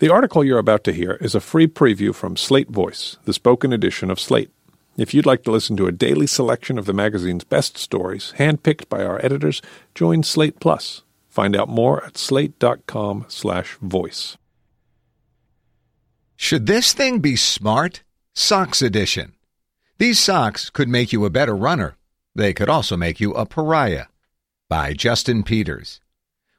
The article you're about to hear is a free preview from Slate Voice, the spoken edition of Slate. If you'd like to listen to a daily selection of the magazine's best stories, handpicked by our editors, join Slate Plus. Find out more at slate.com/voice. Should this thing be smart? Socks edition. These socks could make you a better runner. They could also make you a pariah. By Justin Peters.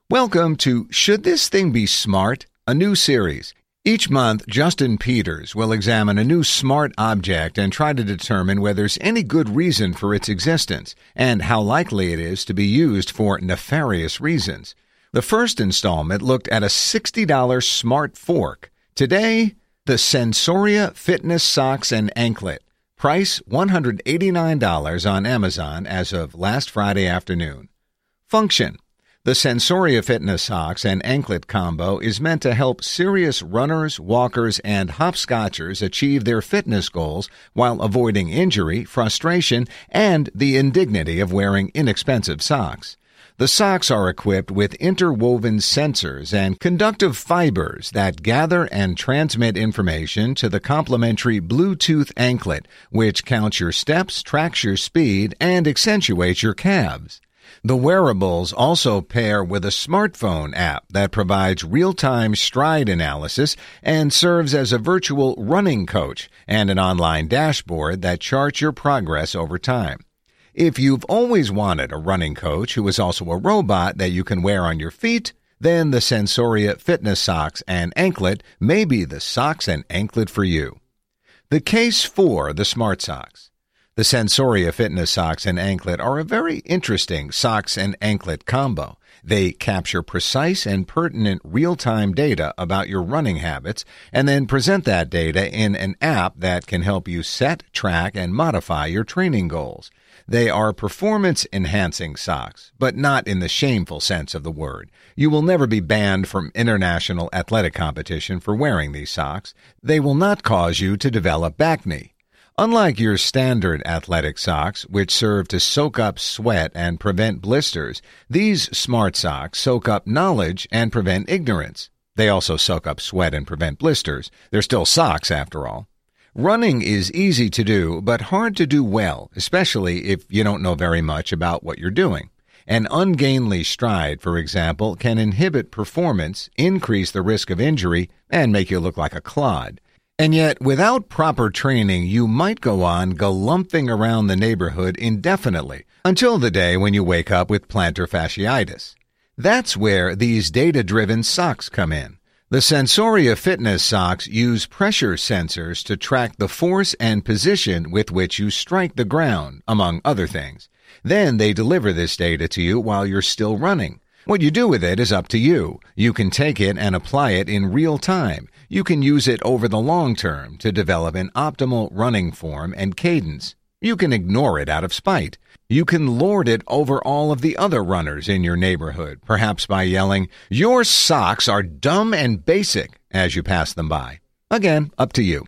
Welcome to Should This Thing Be Smart? A new series. Each month, Justin Peters will examine a new smart object and try to determine whether there's any good reason for its existence and how likely it is to be used for nefarious reasons. The first installment looked at a $60 smart fork. Today, the Sensoria Fitness Socks and Anklet. Price $189 on Amazon as of last Friday afternoon. Function the Sensoria Fitness Socks and Anklet combo is meant to help serious runners, walkers, and hopscotchers achieve their fitness goals while avoiding injury, frustration, and the indignity of wearing inexpensive socks. The socks are equipped with interwoven sensors and conductive fibers that gather and transmit information to the complementary Bluetooth anklet, which counts your steps, tracks your speed, and accentuates your calves. The wearables also pair with a smartphone app that provides real-time stride analysis and serves as a virtual running coach and an online dashboard that charts your progress over time. If you've always wanted a running coach who is also a robot that you can wear on your feet, then the Sensoria fitness socks and anklet may be the socks and anklet for you. The case for the smart socks. The Sensoria fitness socks and anklet are a very interesting socks and anklet combo. They capture precise and pertinent real-time data about your running habits and then present that data in an app that can help you set, track, and modify your training goals. They are performance enhancing socks, but not in the shameful sense of the word. You will never be banned from international athletic competition for wearing these socks. They will not cause you to develop bacne. Unlike your standard athletic socks, which serve to soak up sweat and prevent blisters, these smart socks soak up knowledge and prevent ignorance. They also soak up sweat and prevent blisters. They're still socks after all. Running is easy to do, but hard to do well, especially if you don't know very much about what you're doing. An ungainly stride, for example, can inhibit performance, increase the risk of injury, and make you look like a clod. And yet, without proper training, you might go on galumphing around the neighborhood indefinitely until the day when you wake up with plantar fasciitis. That's where these data driven socks come in. The Sensoria fitness socks use pressure sensors to track the force and position with which you strike the ground, among other things. Then they deliver this data to you while you're still running. What you do with it is up to you. You can take it and apply it in real time. You can use it over the long term to develop an optimal running form and cadence. You can ignore it out of spite. You can lord it over all of the other runners in your neighborhood, perhaps by yelling, Your socks are dumb and basic as you pass them by. Again, up to you.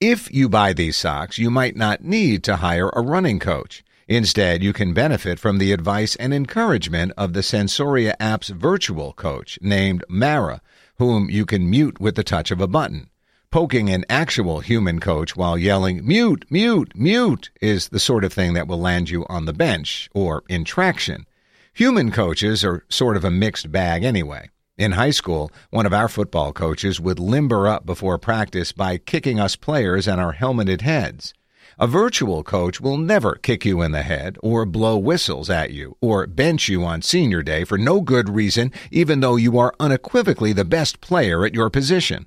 If you buy these socks, you might not need to hire a running coach. Instead, you can benefit from the advice and encouragement of the Sensoria app's virtual coach named Mara, whom you can mute with the touch of a button. Poking an actual human coach while yelling, mute, mute, mute, is the sort of thing that will land you on the bench or in traction. Human coaches are sort of a mixed bag anyway. In high school, one of our football coaches would limber up before practice by kicking us players and our helmeted heads. A virtual coach will never kick you in the head or blow whistles at you or bench you on senior day for no good reason, even though you are unequivocally the best player at your position.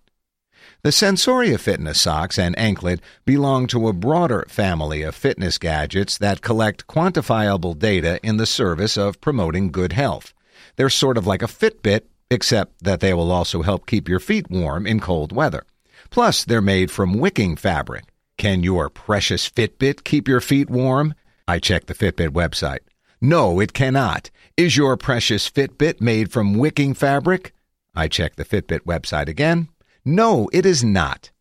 The Sensoria Fitness socks and anklet belong to a broader family of fitness gadgets that collect quantifiable data in the service of promoting good health. They're sort of like a Fitbit, except that they will also help keep your feet warm in cold weather. Plus, they're made from wicking fabric, can your precious Fitbit keep your feet warm? I checked the Fitbit website. No, it cannot. Is your precious Fitbit made from wicking fabric? I checked the Fitbit website again. No, it is not.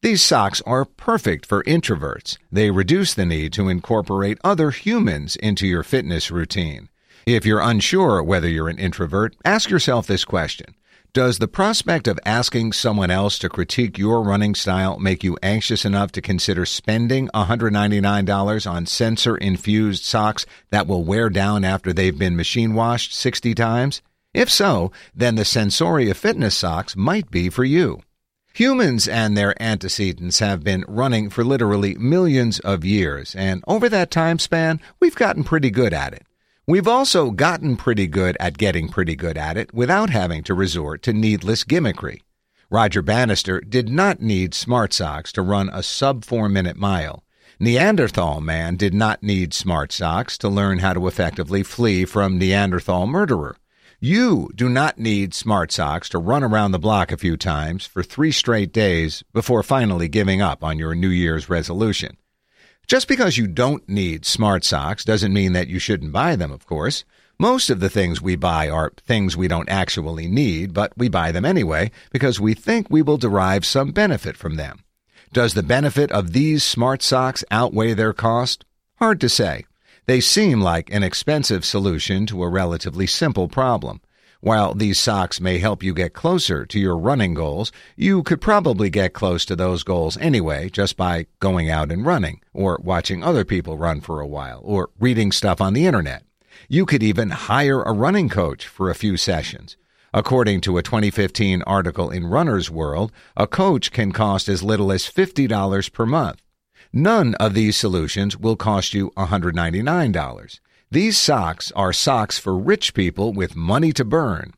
These socks are perfect for introverts. They reduce the need to incorporate other humans into your fitness routine. If you're unsure whether you're an introvert, ask yourself this question. Does the prospect of asking someone else to critique your running style make you anxious enough to consider spending $199 on sensor infused socks that will wear down after they've been machine washed 60 times? If so, then the Sensoria fitness socks might be for you. Humans and their antecedents have been running for literally millions of years, and over that time span, we've gotten pretty good at it. We've also gotten pretty good at getting pretty good at it without having to resort to needless gimmickry. Roger Bannister did not need smart socks to run a sub four minute mile. Neanderthal man did not need smart socks to learn how to effectively flee from Neanderthal murderer. You do not need smart socks to run around the block a few times for three straight days before finally giving up on your New Year's resolution. Just because you don't need smart socks doesn't mean that you shouldn't buy them, of course. Most of the things we buy are things we don't actually need, but we buy them anyway because we think we will derive some benefit from them. Does the benefit of these smart socks outweigh their cost? Hard to say. They seem like an expensive solution to a relatively simple problem. While these socks may help you get closer to your running goals, you could probably get close to those goals anyway just by going out and running, or watching other people run for a while, or reading stuff on the internet. You could even hire a running coach for a few sessions. According to a 2015 article in Runner's World, a coach can cost as little as $50 per month. None of these solutions will cost you $199. These socks are socks for rich people with money to burn.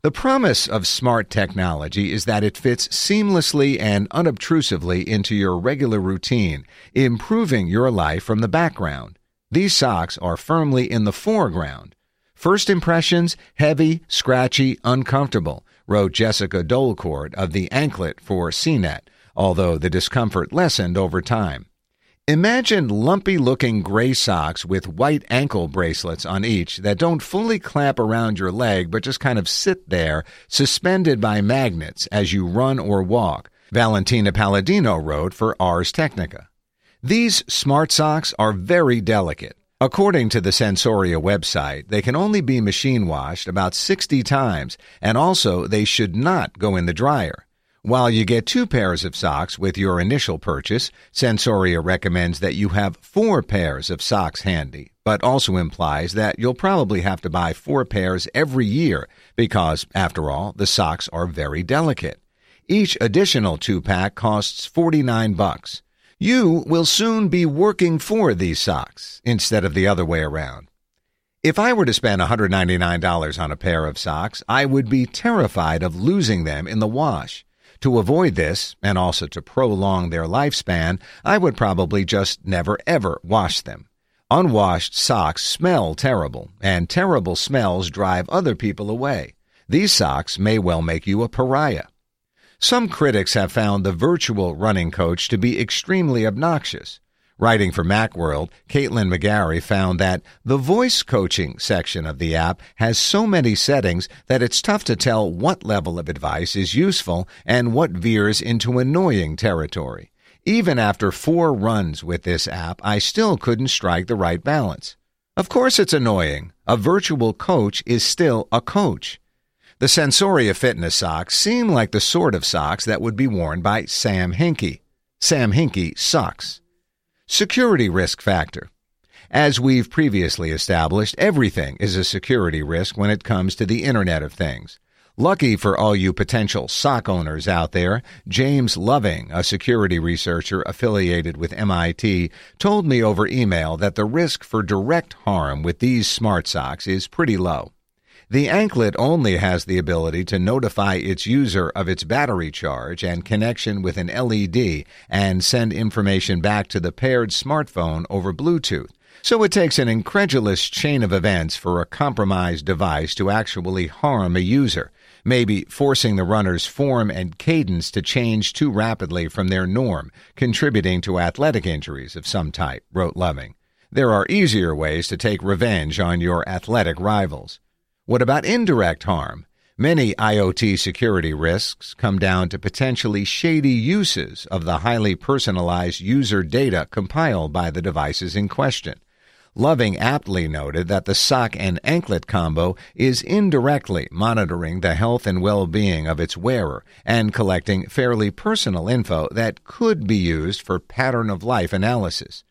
The promise of smart technology is that it fits seamlessly and unobtrusively into your regular routine, improving your life from the background. These socks are firmly in the foreground. First impressions heavy, scratchy, uncomfortable, wrote Jessica Dolcourt of the Anklet for CNET, although the discomfort lessened over time. Imagine lumpy looking gray socks with white ankle bracelets on each that don't fully clamp around your leg but just kind of sit there, suspended by magnets as you run or walk, Valentina Palladino wrote for Ars Technica. These smart socks are very delicate. According to the Sensoria website, they can only be machine washed about 60 times, and also they should not go in the dryer. While you get two pairs of socks with your initial purchase, Sensoria recommends that you have four pairs of socks handy, but also implies that you'll probably have to buy four pairs every year because, after all, the socks are very delicate. Each additional two pack costs 49 bucks. You will soon be working for these socks instead of the other way around. If I were to spend $199 on a pair of socks, I would be terrified of losing them in the wash. To avoid this, and also to prolong their lifespan, I would probably just never ever wash them. Unwashed socks smell terrible, and terrible smells drive other people away. These socks may well make you a pariah. Some critics have found the virtual running coach to be extremely obnoxious. Writing for Macworld, Caitlin McGarry found that the voice coaching section of the app has so many settings that it's tough to tell what level of advice is useful and what veers into annoying territory. Even after four runs with this app, I still couldn't strike the right balance. Of course, it's annoying. A virtual coach is still a coach. The Sensoria fitness socks seem like the sort of socks that would be worn by Sam Hinkie. Sam Hinkie sucks. Security risk factor. As we've previously established, everything is a security risk when it comes to the Internet of Things. Lucky for all you potential sock owners out there, James Loving, a security researcher affiliated with MIT, told me over email that the risk for direct harm with these smart socks is pretty low. The anklet only has the ability to notify its user of its battery charge and connection with an LED and send information back to the paired smartphone over Bluetooth. So it takes an incredulous chain of events for a compromised device to actually harm a user, maybe forcing the runner's form and cadence to change too rapidly from their norm, contributing to athletic injuries of some type, wrote Loving. There are easier ways to take revenge on your athletic rivals. What about indirect harm? Many IoT security risks come down to potentially shady uses of the highly personalized user data compiled by the devices in question. Loving aptly noted that the sock and anklet combo is indirectly monitoring the health and well-being of its wearer and collecting fairly personal info that could be used for pattern of life analysis.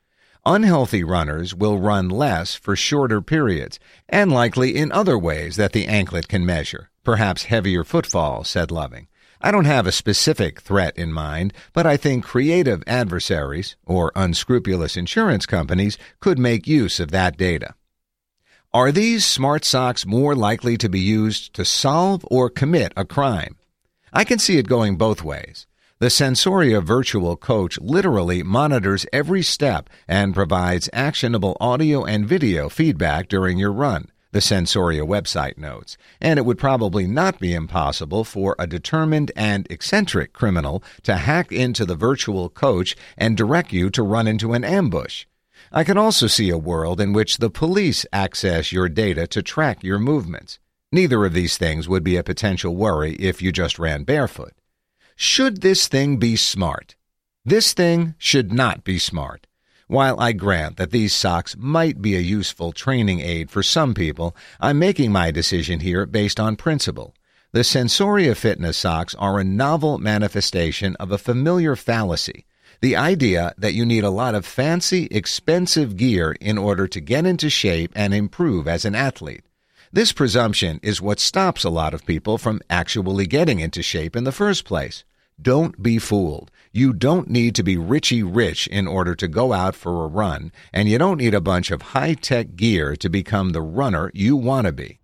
Unhealthy runners will run less for shorter periods and likely in other ways that the anklet can measure, perhaps heavier footfall, said Loving. I don't have a specific threat in mind, but I think creative adversaries or unscrupulous insurance companies could make use of that data. Are these smart socks more likely to be used to solve or commit a crime? I can see it going both ways. The Sensoria Virtual Coach literally monitors every step and provides actionable audio and video feedback during your run the Sensoria website notes, and it would probably not be impossible for a determined and eccentric criminal to hack into the virtual coach and direct you to run into an ambush. I can also see a world in which the police access your data to track your movements. Neither of these things would be a potential worry if you just ran barefoot. Should this thing be smart? This thing should not be smart. While I grant that these socks might be a useful training aid for some people, I'm making my decision here based on principle. The Sensoria Fitness socks are a novel manifestation of a familiar fallacy. The idea that you need a lot of fancy, expensive gear in order to get into shape and improve as an athlete. This presumption is what stops a lot of people from actually getting into shape in the first place. Don't be fooled. You don't need to be richy rich in order to go out for a run, and you don't need a bunch of high tech gear to become the runner you want to be.